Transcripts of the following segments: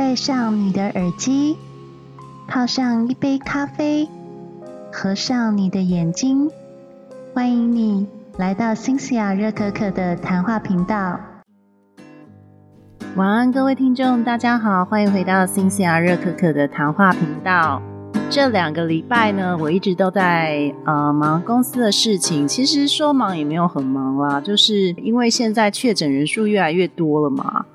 戴上你的耳机，泡上一杯咖啡，合上你的眼睛，欢迎你来到新西亚热可可的谈话频道。晚安，各位听众，大家好，欢迎回到新西亚热可可的谈话频道。这两个礼拜呢，我一直都在呃忙公司的事情。其实说忙也没有很忙啦，就是因为现在确诊人数越来越多了嘛。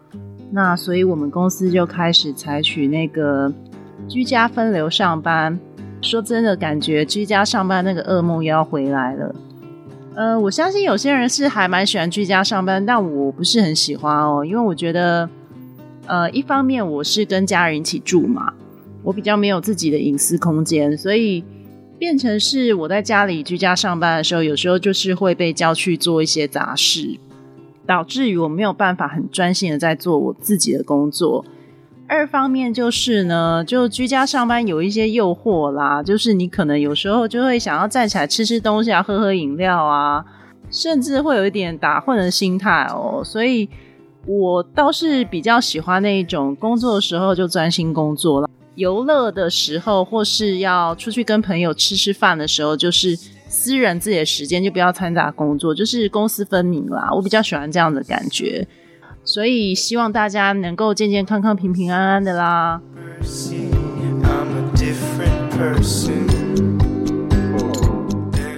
那所以，我们公司就开始采取那个居家分流上班。说真的，感觉居家上班那个噩梦又要回来了。呃，我相信有些人是还蛮喜欢居家上班，但我不是很喜欢哦，因为我觉得，呃，一方面我是跟家人一起住嘛，我比较没有自己的隐私空间，所以变成是我在家里居家上班的时候，有时候就是会被叫去做一些杂事。导致于我没有办法很专心的在做我自己的工作。二方面就是呢，就居家上班有一些诱惑啦，就是你可能有时候就会想要站起来吃吃东西啊，喝喝饮料啊，甚至会有一点打混的心态哦。所以我倒是比较喜欢那一种工作的时候就专心工作了，游乐的时候或是要出去跟朋友吃吃饭的时候，就是。私人自己的时间就不要掺杂工作，就是公私分明啦。我比较喜欢这样的感觉，所以希望大家能够健健康康、平平安安的啦。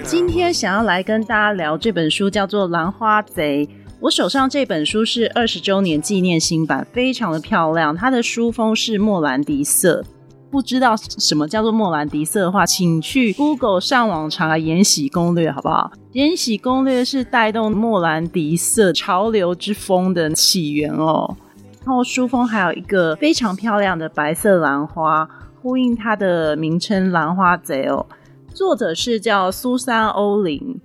今天想要来跟大家聊这本书，叫做《兰花贼》。我手上这本书是二十周年纪念新版，非常的漂亮。它的书封是莫兰迪色。不知道什么叫做莫兰迪色的话，请去 Google 上网查《延禧攻略》，好不好？《延禧攻略》是带动莫兰迪色潮流之风的起源哦。然后书封还有一个非常漂亮的白色兰花，呼应它的名称“兰花贼”哦。作者是叫苏珊·欧林。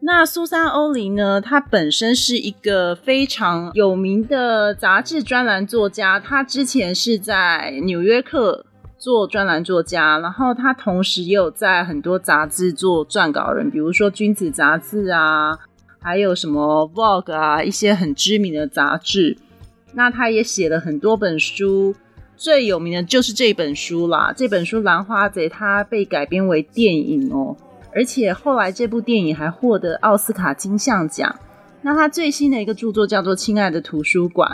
那苏珊·欧林呢？她本身是一个非常有名的杂志专栏作家，她之前是在《纽约客》。做专栏作家，然后他同时也有在很多杂志做撰稿人，比如说《君子》杂志啊，还有什么《Vogue》啊，一些很知名的杂志。那他也写了很多本书，最有名的就是这本书啦。这本书《兰花贼》它被改编为电影哦，而且后来这部电影还获得奥斯卡金像奖。那他最新的一个著作叫做《亲爱的图书馆》。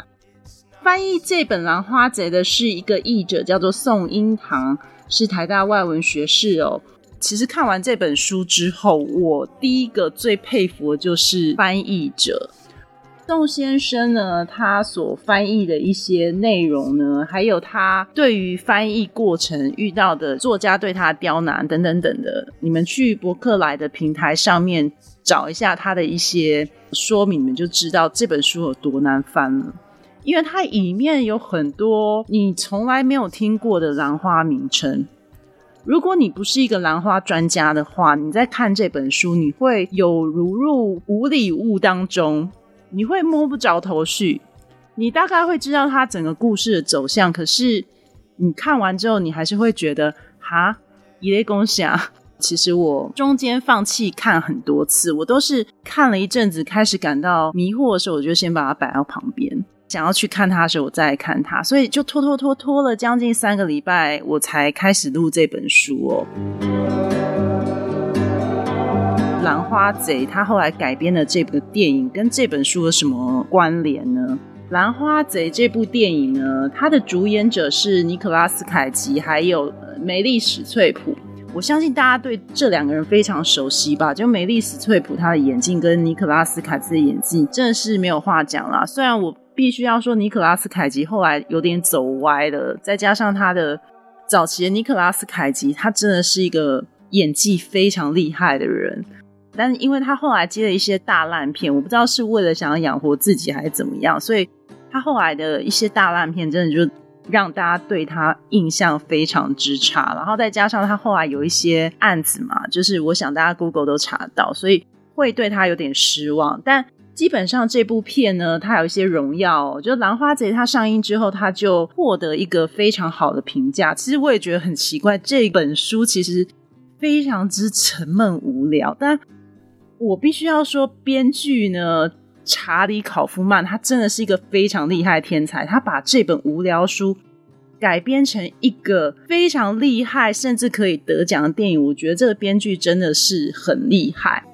翻译这本《兰花贼》的是一个译者，叫做宋英堂，是台大外文学士哦。其实看完这本书之后，我第一个最佩服的就是翻译者宋先生呢。他所翻译的一些内容呢，还有他对于翻译过程遇到的作家对他刁难等等等的，你们去博客来的平台上面找一下他的一些说明，你们就知道这本书有多难翻了。因为它里面有很多你从来没有听过的兰花名称。如果你不是一个兰花专家的话，你在看这本书，你会有如入无里雾当中，你会摸不着头绪。你大概会知道它整个故事的走向，可是你看完之后，你还是会觉得哈，一类恭喜啊！其实我中间放弃看很多次，我都是看了一阵子，开始感到迷惑的时候，我就先把它摆到旁边。想要去看他的时候，我再看他，所以就拖拖拖拖了将近三个礼拜，我才开始录这本书哦。兰花贼他后来改编的这部电影跟这本书有什么关联呢？兰花贼这部电影呢，它的主演者是尼克拉斯凯奇还有梅丽史翠普。我相信大家对这两个人非常熟悉吧？就梅丽史翠普她的眼镜跟尼克拉斯凯奇的眼镜，真的是没有话讲啦。虽然我。必须要说，尼可拉斯凯奇后来有点走歪了，再加上他的早期的尼可拉斯凯奇，他真的是一个演技非常厉害的人，但因为他后来接了一些大烂片，我不知道是为了想要养活自己还是怎么样，所以他后来的一些大烂片真的就让大家对他印象非常之差。然后再加上他后来有一些案子嘛，就是我想大家 Google 都查到，所以会对他有点失望，但。基本上这部片呢，它有一些荣耀。就《兰花贼》它上映之后，它就获得一个非常好的评价。其实我也觉得很奇怪，这本书其实非常之沉闷无聊。但我必须要说，编剧呢，查理·考夫曼他真的是一个非常厉害的天才。他把这本无聊书改编成一个非常厉害，甚至可以得奖的电影，我觉得这个编剧真的是很厉害。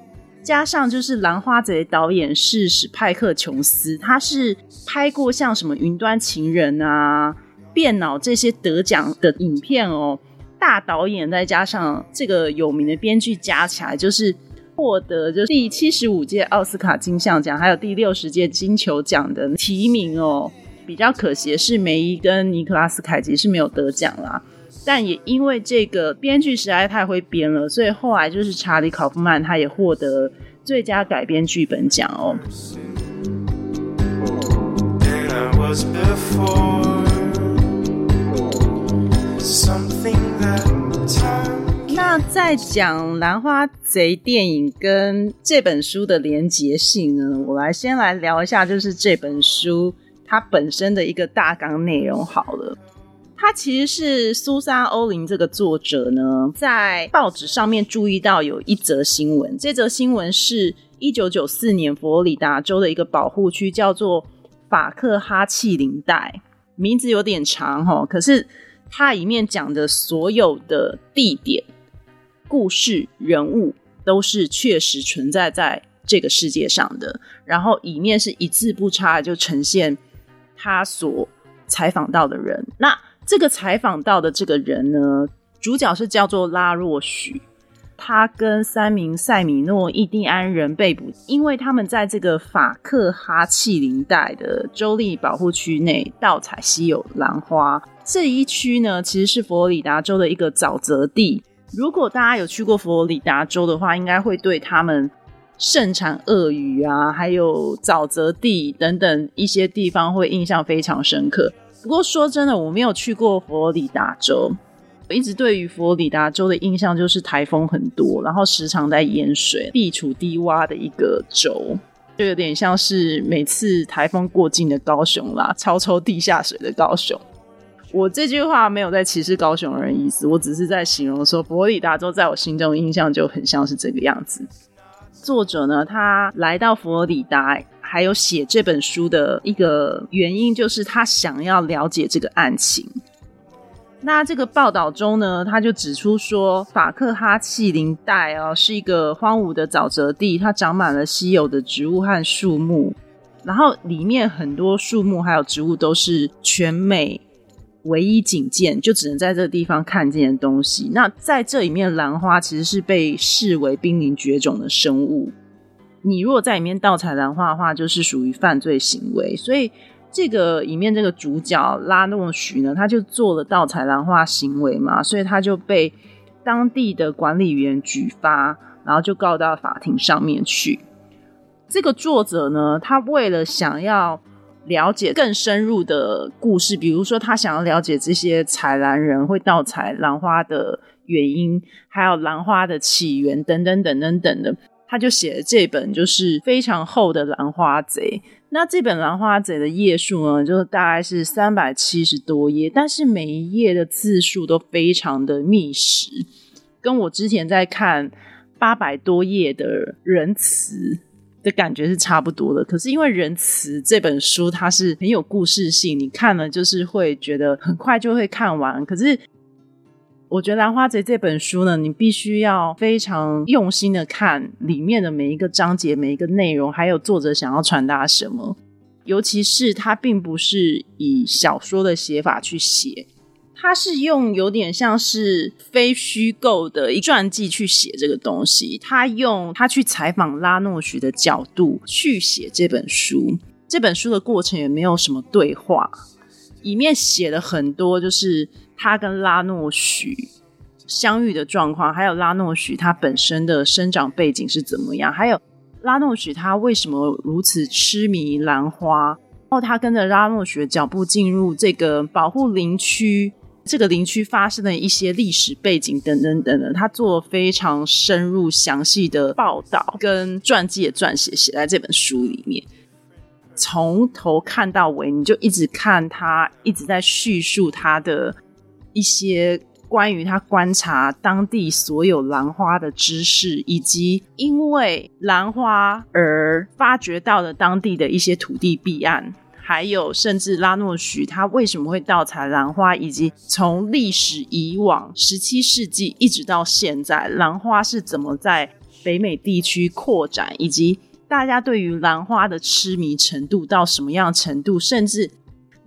加上就是《兰花贼》导演是史派克琼斯，他是拍过像什么《云端情人》啊、《变脑》这些得奖的影片哦。大导演再加上这个有名的编剧加起来，就是获得就是第七十五届奥斯卡金像奖，还有第六十届金球奖的提名哦。比较可惜的是，梅姨跟尼克拉斯凯奇是没有得奖啦。但也因为这个编剧实在太会编了，所以后来就是查理·考夫曼，他也获得最佳改编剧本奖哦。那在讲《兰花贼》电影跟这本书的连结性呢，我来先来聊一下，就是这本书它本身的一个大纲内容好了。他其实是苏珊·欧林这个作者呢，在报纸上面注意到有一则新闻。这则新闻是一九九四年佛罗里达州的一个保护区，叫做法克哈契林带，名字有点长哈。可是它里面讲的所有的地点、故事、人物，都是确实存在在这个世界上的。然后里面是一字不差就呈现他所采访到的人。那这个采访到的这个人呢，主角是叫做拉若许，他跟三名塞米诺印第安人被捕，因为他们在这个法克哈契林带的州立保护区内盗采稀有兰花。这一区呢，其实是佛罗里达州的一个沼泽地。如果大家有去过佛罗里达州的话，应该会对他们盛产鳄鱼啊，还有沼泽地等等一些地方会印象非常深刻。不过说真的，我没有去过佛罗里达州。我一直对于佛罗里达州的印象就是台风很多，然后时常在淹水、地处低洼的一个州，就有点像是每次台风过境的高雄啦，超抽地下水的高雄。我这句话没有在歧视高雄人意思，我只是在形容说佛罗里达州在我心中印象就很像是这个样子。作者呢，他来到佛罗里达。还有写这本书的一个原因，就是他想要了解这个案情。那这个报道中呢，他就指出说，法克哈契林带哦是一个荒芜的沼泽地，它长满了稀有的植物和树木，然后里面很多树木还有植物都是全美唯一仅见，就只能在这个地方看见的东西。那在这里面，兰花其实是被视为濒临绝种的生物。你如果在里面盗采兰花的话，就是属于犯罪行为。所以这个里面这个主角拉诺许呢，他就做了盗采兰花行为嘛，所以他就被当地的管理员举发，然后就告到法庭上面去。这个作者呢，他为了想要了解更深入的故事，比如说他想要了解这些采兰人会盗采兰花的原因，还有兰花的起源等等等等等的。他就写了这本就是非常厚的《兰花贼》。那这本《兰花贼》的页数呢，就大概是三百七十多页，但是每一页的字数都非常的密实，跟我之前在看八百多页的仁慈的感觉是差不多的。可是因为仁慈这本书它是很有故事性，你看了就是会觉得很快就会看完。可是我觉得《兰花贼》这本书呢，你必须要非常用心的看里面的每一个章节、每一个内容，还有作者想要传达什么。尤其是他并不是以小说的写法去写，他是用有点像是非虚构的一传记去写这个东西。他用他去采访拉诺许的角度去写这本书。这本书的过程也没有什么对话，里面写了很多就是。他跟拉诺许相遇的状况，还有拉诺许他本身的生长背景是怎么样？还有拉诺许他为什么如此痴迷兰花？然后他跟着拉诺许的脚步进入这个保护林区，这个林区发生的一些历史背景等等等等，他做非常深入详细的报道跟传记的撰写，写在这本书里面。从头看到尾，你就一直看他一直在叙述他的。一些关于他观察当地所有兰花的知识，以及因为兰花而发掘到的当地的一些土地弊案，还有甚至拉诺许他为什么会盗采兰花，以及从历史以往十七世纪一直到现在，兰花是怎么在北美地区扩展，以及大家对于兰花的痴迷程度到什么样程度，甚至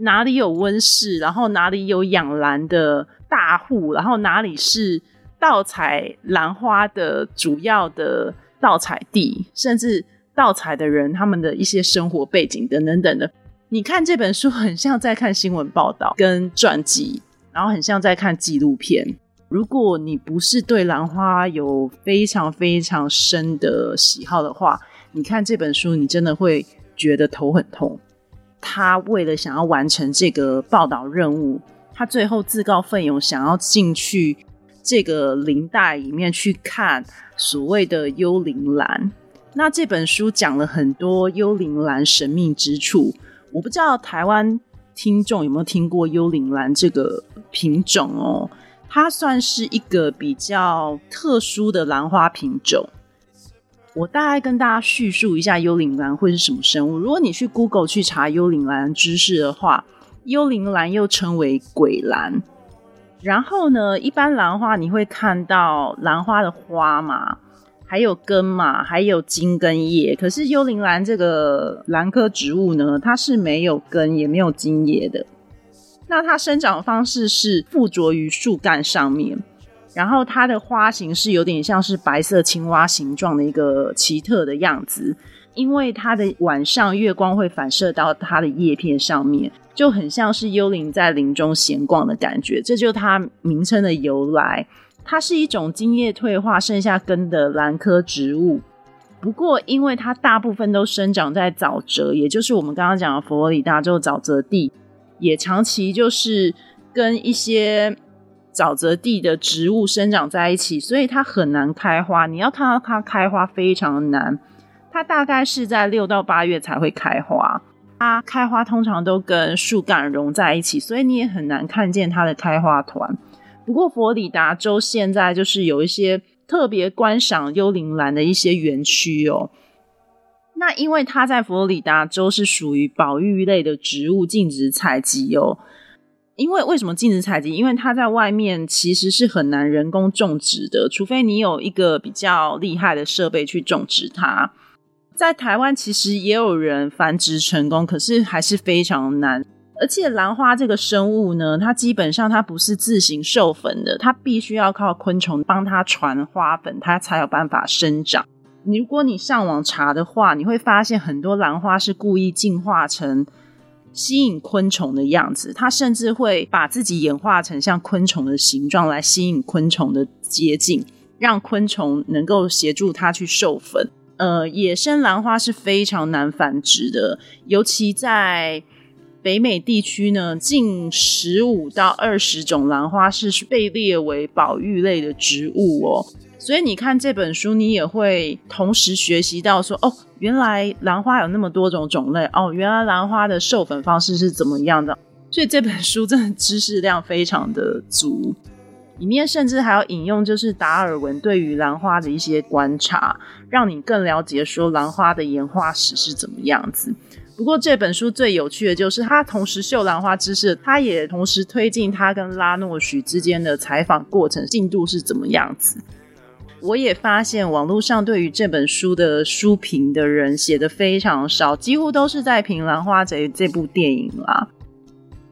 哪里有温室，然后哪里有养兰的大户，然后哪里是盗采兰花的主要的盗采地，甚至盗采的人他们的一些生活背景等等等的。你看这本书很像在看新闻报道跟传记，然后很像在看纪录片。如果你不是对兰花有非常非常深的喜好的话，你看这本书，你真的会觉得头很痛。他为了想要完成这个报道任务，他最后自告奋勇想要进去这个林带里面去看所谓的幽灵兰。那这本书讲了很多幽灵兰神秘之处。我不知道台湾听众有没有听过幽灵兰这个品种哦，它算是一个比较特殊的兰花品种。我大概跟大家叙述一下幽灵兰会是什么生物。如果你去 Google 去查幽灵兰知识的话，幽灵兰又称为鬼兰。然后呢，一般兰花你会看到兰花的花嘛？还有根嘛，还有茎跟叶。可是幽灵兰这个兰科植物呢，它是没有根也没有茎叶的。那它生长的方式是附着于树干上面，然后它的花型是有点像是白色青蛙形状的一个奇特的样子。因为它的晚上月光会反射到它的叶片上面，就很像是幽灵在林中闲逛的感觉。这就它名称的由来。它是一种茎叶退化、剩下根的兰科植物，不过因为它大部分都生长在沼泽，也就是我们刚刚讲的佛罗里达州沼泽地，也长期就是跟一些沼泽地的植物生长在一起，所以它很难开花。你要看到它开花非常难，它大概是在六到八月才会开花。它开花通常都跟树干融在一起，所以你也很难看见它的开花团。不过，佛罗里达州现在就是有一些特别观赏幽灵兰的一些园区哦。那因为它在佛罗里达州是属于保育类的植物，禁止采集哦。因为为什么禁止采集？因为它在外面其实是很难人工种植的，除非你有一个比较厉害的设备去种植它。在台湾其实也有人繁殖成功，可是还是非常难。而且兰花这个生物呢，它基本上它不是自行授粉的，它必须要靠昆虫帮它传花粉，它才有办法生长。如果你上网查的话，你会发现很多兰花是故意进化成吸引昆虫的样子，它甚至会把自己演化成像昆虫的形状来吸引昆虫的接近，让昆虫能够协助它去授粉。呃，野生兰花是非常难繁殖的，尤其在。北美地区呢，近十五到二十种兰花是被列为保育类的植物哦。所以你看这本书，你也会同时学习到说，哦，原来兰花有那么多种种类哦，原来兰花的授粉方式是怎么样的。所以这本书真的知识量非常的足，里面甚至还要引用就是达尔文对于兰花的一些观察，让你更了解说兰花的演化史是怎么样子。不过这本书最有趣的就是，他同时秀兰花知识，他也同时推进他跟拉诺许之间的采访过程进度是怎么样子。我也发现网络上对于这本书的书评的人写的非常少，几乎都是在评《兰花贼》这部电影啦。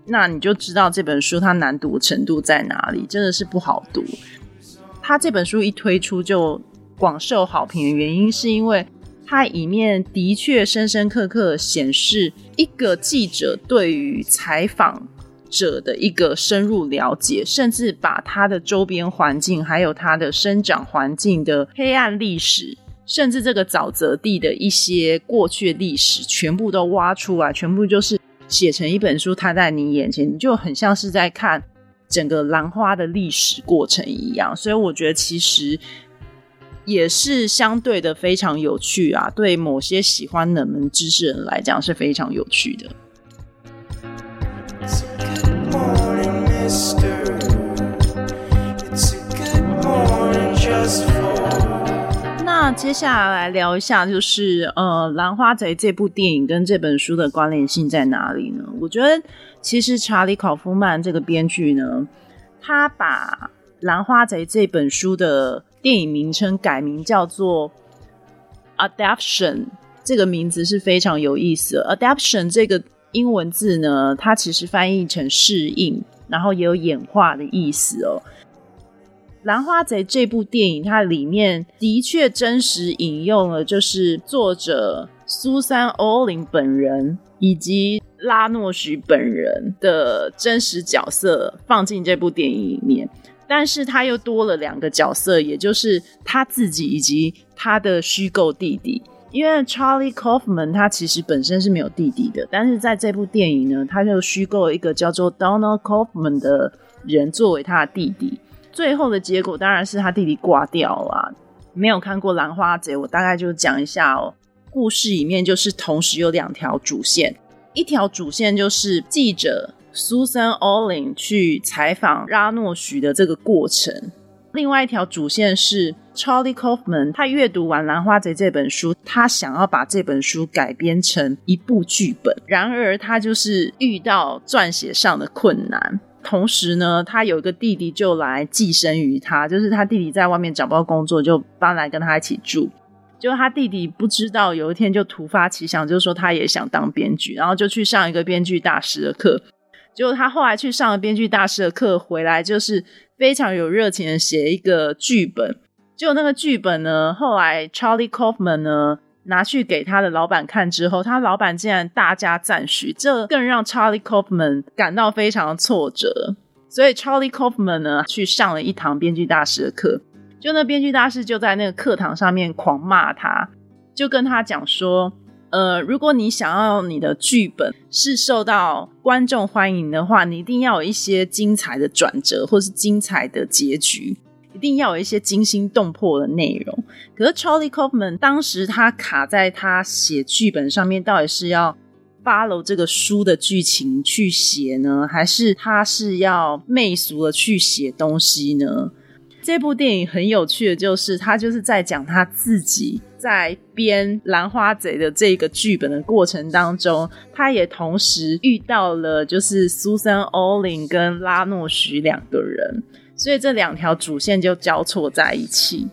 那你就知道这本书它难读程度在哪里，真的是不好读。他这本书一推出就广受好评的原因，是因为。它里面的确深深刻刻显示一个记者对于采访者的一个深入了解，甚至把它的周边环境，还有它的生长环境的黑暗历史，甚至这个沼泽地的一些过去历史，全部都挖出来，全部就是写成一本书，摊在你眼前，你就很像是在看整个兰花的历史过程一样。所以我觉得其实。也是相对的非常有趣啊，对某些喜欢冷门知识人来讲是非常有趣的。那接下来聊一下，就是呃，《兰花贼》这部电影跟这本书的关联性在哪里呢？我觉得，其实查理·考夫曼这个编剧呢，他把《兰花贼》这本书的电影名称改名叫做 “adaption”，这个名字是非常有意思。adaption 这个英文字呢，它其实翻译成适应，然后也有演化的意思哦。《兰花贼》这部电影，它里面的确真实引用了，就是作者苏珊·欧林本人以及拉诺许本人的真实角色放进这部电影里面，但是他又多了两个角色，也就是他自己以及他的虚构弟弟。因为 Charlie Kaufman 他其实本身是没有弟弟的，但是在这部电影呢，他就虚构一个叫做 Donald Kaufman 的人作为他的弟弟。最后的结果当然是他弟弟挂掉了。没有看过《兰花贼》，我大概就讲一下哦。故事里面就是同时有两条主线，一条主线就是记者 Susan Olin 去采访拉诺许的这个过程，另外一条主线是 Charlie Kaufman 他阅读完《兰花贼》这本书，他想要把这本书改编成一部剧本，然而他就是遇到撰写上的困难。同时呢，他有一个弟弟就来寄生于他，就是他弟弟在外面找不到工作，就搬来跟他一起住。就他弟弟不知道，有一天就突发奇想，就是说他也想当编剧，然后就去上一个编剧大师的课。结果他后来去上了编剧大师的课，回来就是非常有热情的写一个剧本。就那个剧本呢，后来 Charlie Kaufman 呢。拿去给他的老板看之后，他老板竟然大加赞许，这更让 Charlie Kaufman 感到非常挫折。所以 Charlie Kaufman 呢，去上了一堂编剧大师的课。就那编剧大师就在那个课堂上面狂骂他，就跟他讲说：“呃，如果你想要你的剧本是受到观众欢迎的话，你一定要有一些精彩的转折，或是精彩的结局。”一定要有一些惊心动魄的内容。可是 Charlie Kaufman 当时他卡在他写剧本上面，到底是要 follow 这个书的剧情去写呢，还是他是要媚俗的去写东西呢？这部电影很有趣的就是，他就是在讲他自己在编《兰花贼》的这个剧本的过程当中，他也同时遇到了就是 Susan Olin 跟拉诺许两个人。所以这两条主线就交错在一起，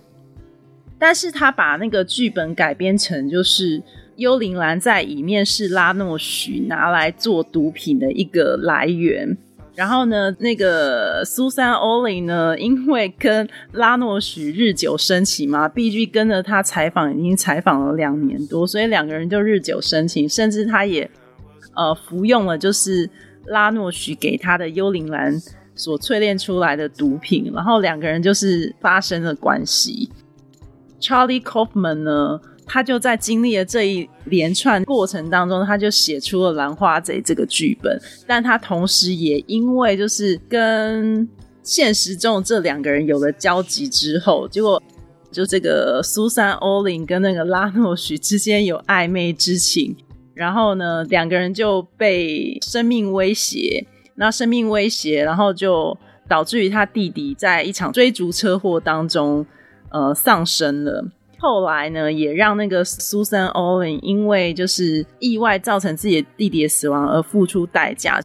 但是他把那个剧本改编成就是幽灵兰在里面是拉诺许拿来做毒品的一个来源，然后呢，那个苏珊欧林呢，因为跟拉诺许日久生情嘛，毕竟跟着他采访已经采访了两年多，所以两个人就日久生情，甚至他也呃服用了就是拉诺许给他的幽灵兰。所淬炼出来的毒品，然后两个人就是发生了关系。Charlie Kaufman 呢，他就在经历了这一连串过程当中，他就写出了《兰花贼》这个剧本。但他同时也因为就是跟现实中这两个人有了交集之后，结果就这个苏珊·欧林跟那个拉诺许之间有暧昧之情，然后呢，两个人就被生命威胁。那生命威胁，然后就导致于他弟弟在一场追逐车祸当中，呃，丧生了。后来呢，也让那个苏珊·欧文因为就是意外造成自己的弟弟的死亡而付出代价。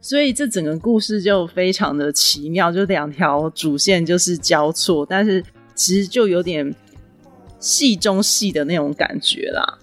所以这整个故事就非常的奇妙，就两条主线就是交错，但是其实就有点戏中戏的那种感觉啦。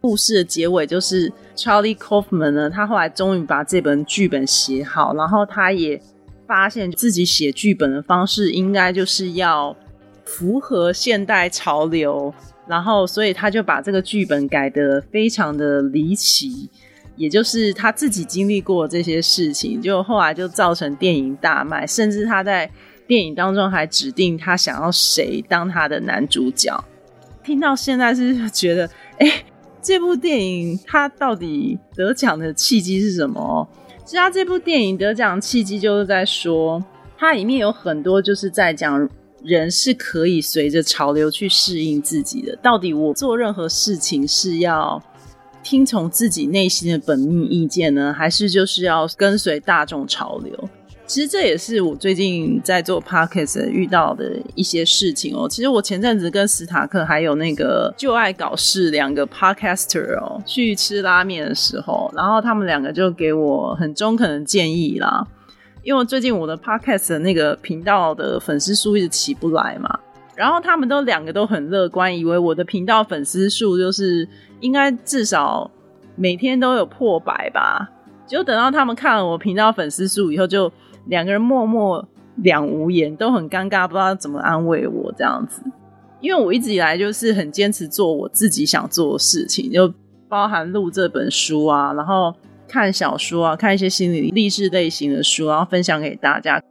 故事的结尾就是 Charlie Kaufman 呢，他后来终于把这本剧本写好，然后他也发现自己写剧本的方式应该就是要符合现代潮流，然后所以他就把这个剧本改得非常的离奇，也就是他自己经历过这些事情，就后来就造成电影大卖，甚至他在电影当中还指定他想要谁当他的男主角。听到现在是觉得，哎。这部电影它到底得奖的契机是什么？其实它这部电影得奖契机就是在说，它里面有很多就是在讲人是可以随着潮流去适应自己的。到底我做任何事情是要听从自己内心的本命意见呢，还是就是要跟随大众潮流？其实这也是我最近在做 podcast 遇到的一些事情哦。其实我前阵子跟史塔克还有那个就爱搞事两个 podcaster 哦，去吃拉面的时候，然后他们两个就给我很中肯的建议啦。因为最近我的 podcast 的那个频道的粉丝数一直起不来嘛，然后他们都两个都很乐观，以为我的频道粉丝数就是应该至少每天都有破百吧。就等到他们看了我频道粉丝数以后，就两个人默默两无言，都很尴尬，不知道怎么安慰我这样子。因为我一直以来就是很坚持做我自己想做的事情，就包含录这本书啊，然后看小说啊，看一些心理励志类型的书，然后分享给大家。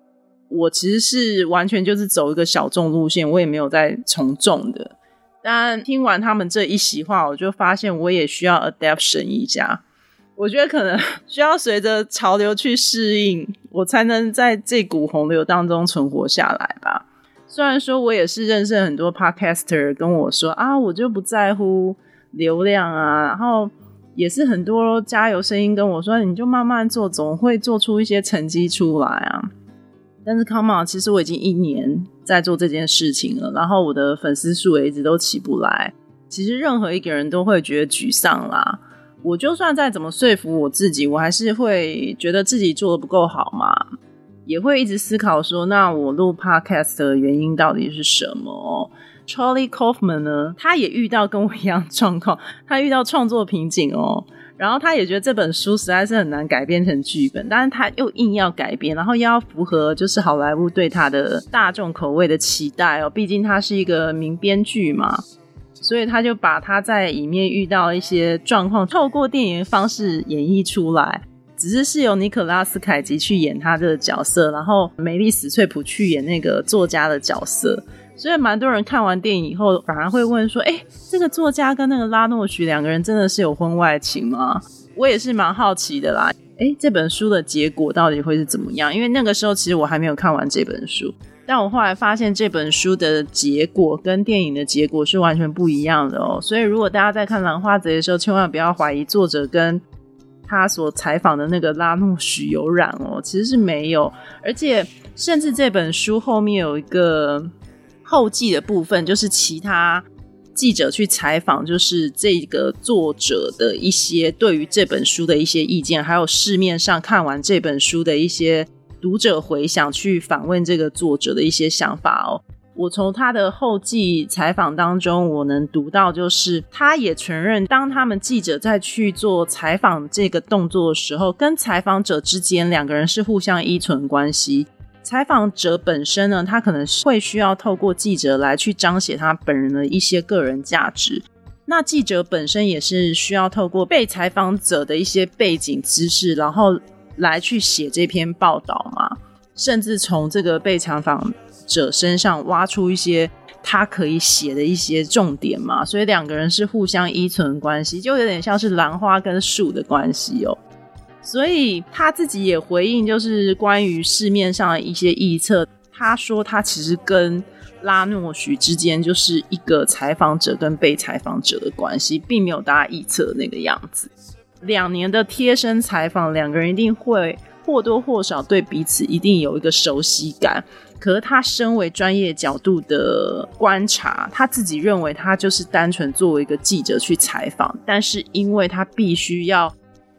我其实是完全就是走一个小众路线，我也没有在从众的。但听完他们这一席话，我就发现我也需要 adaptation 一下。我觉得可能 需要随着潮流去适应，我才能在这股洪流当中存活下来吧。虽然说我也是认识很多 podcaster 跟我说啊，我就不在乎流量啊，然后也是很多加油声音跟我说，你就慢慢做，总会做出一些成绩出来啊。但是 come on，其实我已经一年在做这件事情了，然后我的粉丝数也一直都起不来。其实任何一个人都会觉得沮丧啦。我就算再怎么说服我自己，我还是会觉得自己做的不够好嘛，也会一直思考说，那我录 podcast 的原因到底是什么？Charlie Kaufman 呢，他也遇到跟我一样状况，他遇到创作瓶颈哦，然后他也觉得这本书实在是很难改编成剧本，但是他又硬要改编，然后又要符合就是好莱坞对他的大众口味的期待哦，毕竟他是一个名编剧嘛。所以他就把他在里面遇到一些状况，透过电影方式演绎出来。只是是由尼可拉斯凯奇去演他这个角色，然后梅丽史翠普去演那个作家的角色。所以蛮多人看完电影以后，反而会问说：“哎，这个作家跟那个拉诺许两个人真的是有婚外情吗？”我也是蛮好奇的啦。哎，这本书的结果到底会是怎么样？因为那个时候其实我还没有看完这本书。但我后来发现这本书的结果跟电影的结果是完全不一样的哦，所以如果大家在看《兰花贼》的时候，千万不要怀疑作者跟他所采访的那个拉诺许有染哦，其实是没有，而且甚至这本书后面有一个后记的部分，就是其他记者去采访，就是这个作者的一些对于这本书的一些意见，还有市面上看完这本书的一些。读者回想去访问这个作者的一些想法哦，我从他的后记采访当中，我能读到，就是他也承认，当他们记者在去做采访这个动作的时候，跟采访者之间两个人是互相依存关系。采访者本身呢，他可能会需要透过记者来去彰显他本人的一些个人价值，那记者本身也是需要透过被采访者的一些背景知识，然后。来去写这篇报道嘛，甚至从这个被采访者身上挖出一些他可以写的一些重点嘛，所以两个人是互相依存关系，就有点像是兰花跟树的关系哦。所以他自己也回应，就是关于市面上的一些臆测，他说他其实跟拉诺许之间就是一个采访者跟被采访者的关系，并没有大家臆测的那个样子。两年的贴身采访，两个人一定会或多或少对彼此一定有一个熟悉感。可是他身为专业角度的观察，他自己认为他就是单纯作为一个记者去采访，但是因为他必须要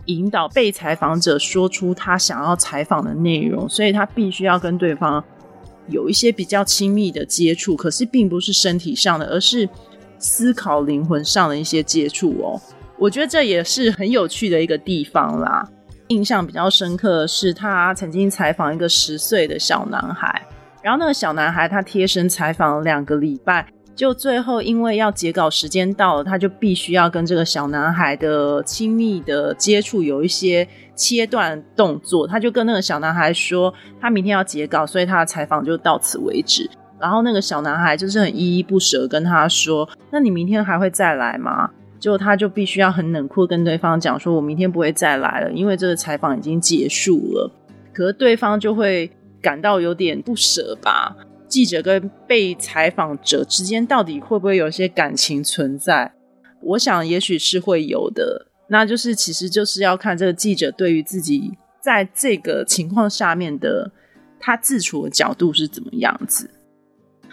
引导被采访者说出他想要采访的内容，所以他必须要跟对方有一些比较亲密的接触。可是并不是身体上的，而是思考灵魂上的一些接触哦。我觉得这也是很有趣的一个地方啦。印象比较深刻的是，他曾经采访一个十岁的小男孩，然后那个小男孩他贴身采访了两个礼拜，就最后因为要截稿时间到了，他就必须要跟这个小男孩的亲密的接触有一些切断动作，他就跟那个小男孩说，他明天要截稿，所以他的采访就到此为止。然后那个小男孩就是很依依不舍跟他说：“那你明天还会再来吗？”就他就必须要很冷酷跟对方讲说，我明天不会再来了，因为这个采访已经结束了。可是对方就会感到有点不舍吧？记者跟被采访者之间到底会不会有些感情存在？我想也许是会有的。那就是其实就是要看这个记者对于自己在这个情况下面的他自处的角度是怎么样子。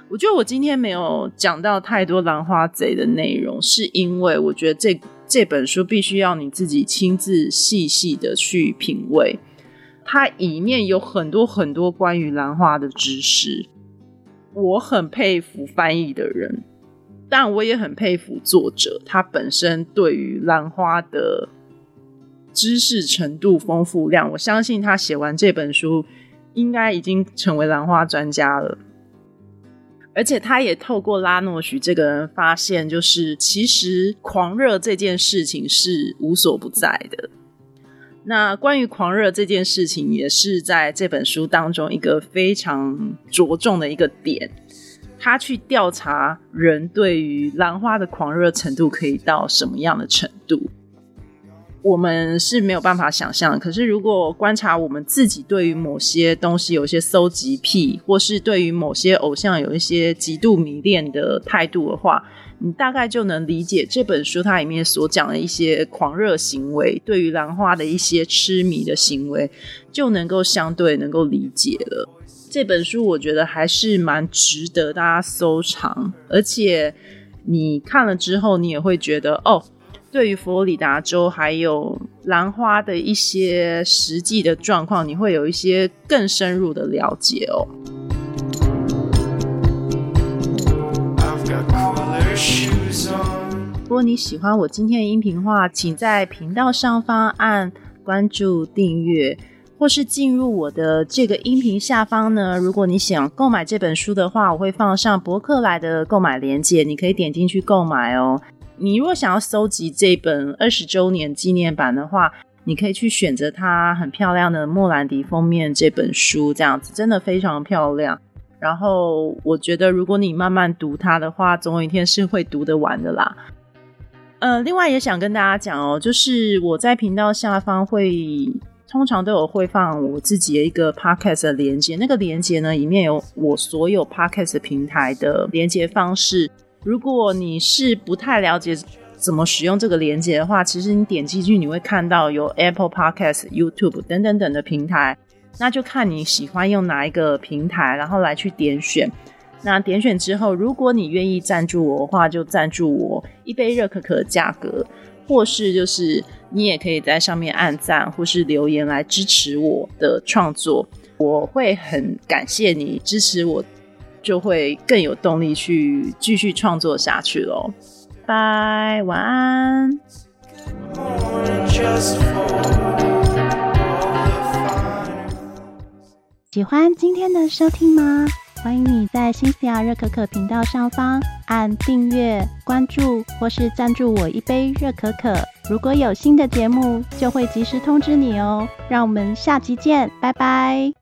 我觉得我今天没有讲到太多兰花贼的内容，是因为我觉得这这本书必须要你自己亲自细细的去品味，它里面有很多很多关于兰花的知识。我很佩服翻译的人，但我也很佩服作者，他本身对于兰花的知识程度丰富量，我相信他写完这本书，应该已经成为兰花专家了。而且他也透过拉诺许这个人发现，就是其实狂热这件事情是无所不在的。那关于狂热这件事情，也是在这本书当中一个非常着重的一个点。他去调查人对于兰花的狂热程度可以到什么样的程度。我们是没有办法想象，可是如果观察我们自己对于某些东西有一些搜集癖，或是对于某些偶像有一些极度迷恋的态度的话，你大概就能理解这本书它里面所讲的一些狂热行为，对于兰花的一些痴迷的行为，就能够相对能够理解了。这本书我觉得还是蛮值得大家收藏，而且你看了之后，你也会觉得哦。对于佛罗里达州还有兰花的一些实际的状况，你会有一些更深入的了解哦。你喜欢我今天的音频话，请在频道上方按关注、订阅，或是进入我的这个音频下方呢。如果你想购买这本书的话，我会放上博客来的购买链接，你可以点进去购买哦。你如果想要搜集这本二十周年纪念版的话，你可以去选择它很漂亮的莫兰迪封面这本书，这样子真的非常漂亮。然后我觉得，如果你慢慢读它的话，总有一天是会读得完的啦。呃，另外也想跟大家讲哦，就是我在频道下方会通常都有会放我自己的一个 podcast 的连接，那个连接呢里面有我所有 podcast 平台的连接方式。如果你是不太了解怎么使用这个连接的话，其实你点击去你会看到有 Apple Podcast、YouTube 等等等的平台，那就看你喜欢用哪一个平台，然后来去点选。那点选之后，如果你愿意赞助我的话，就赞助我一杯热可可的价格，或是就是你也可以在上面按赞或是留言来支持我的创作，我会很感谢你支持我。就会更有动力去继续创作下去喽。拜，晚安。喜欢今天的收听吗？欢迎你在新西亚热可可频道上方按订阅、关注或是赞助我一杯热可可。如果有新的节目，就会及时通知你哦。让我们下期见，拜拜。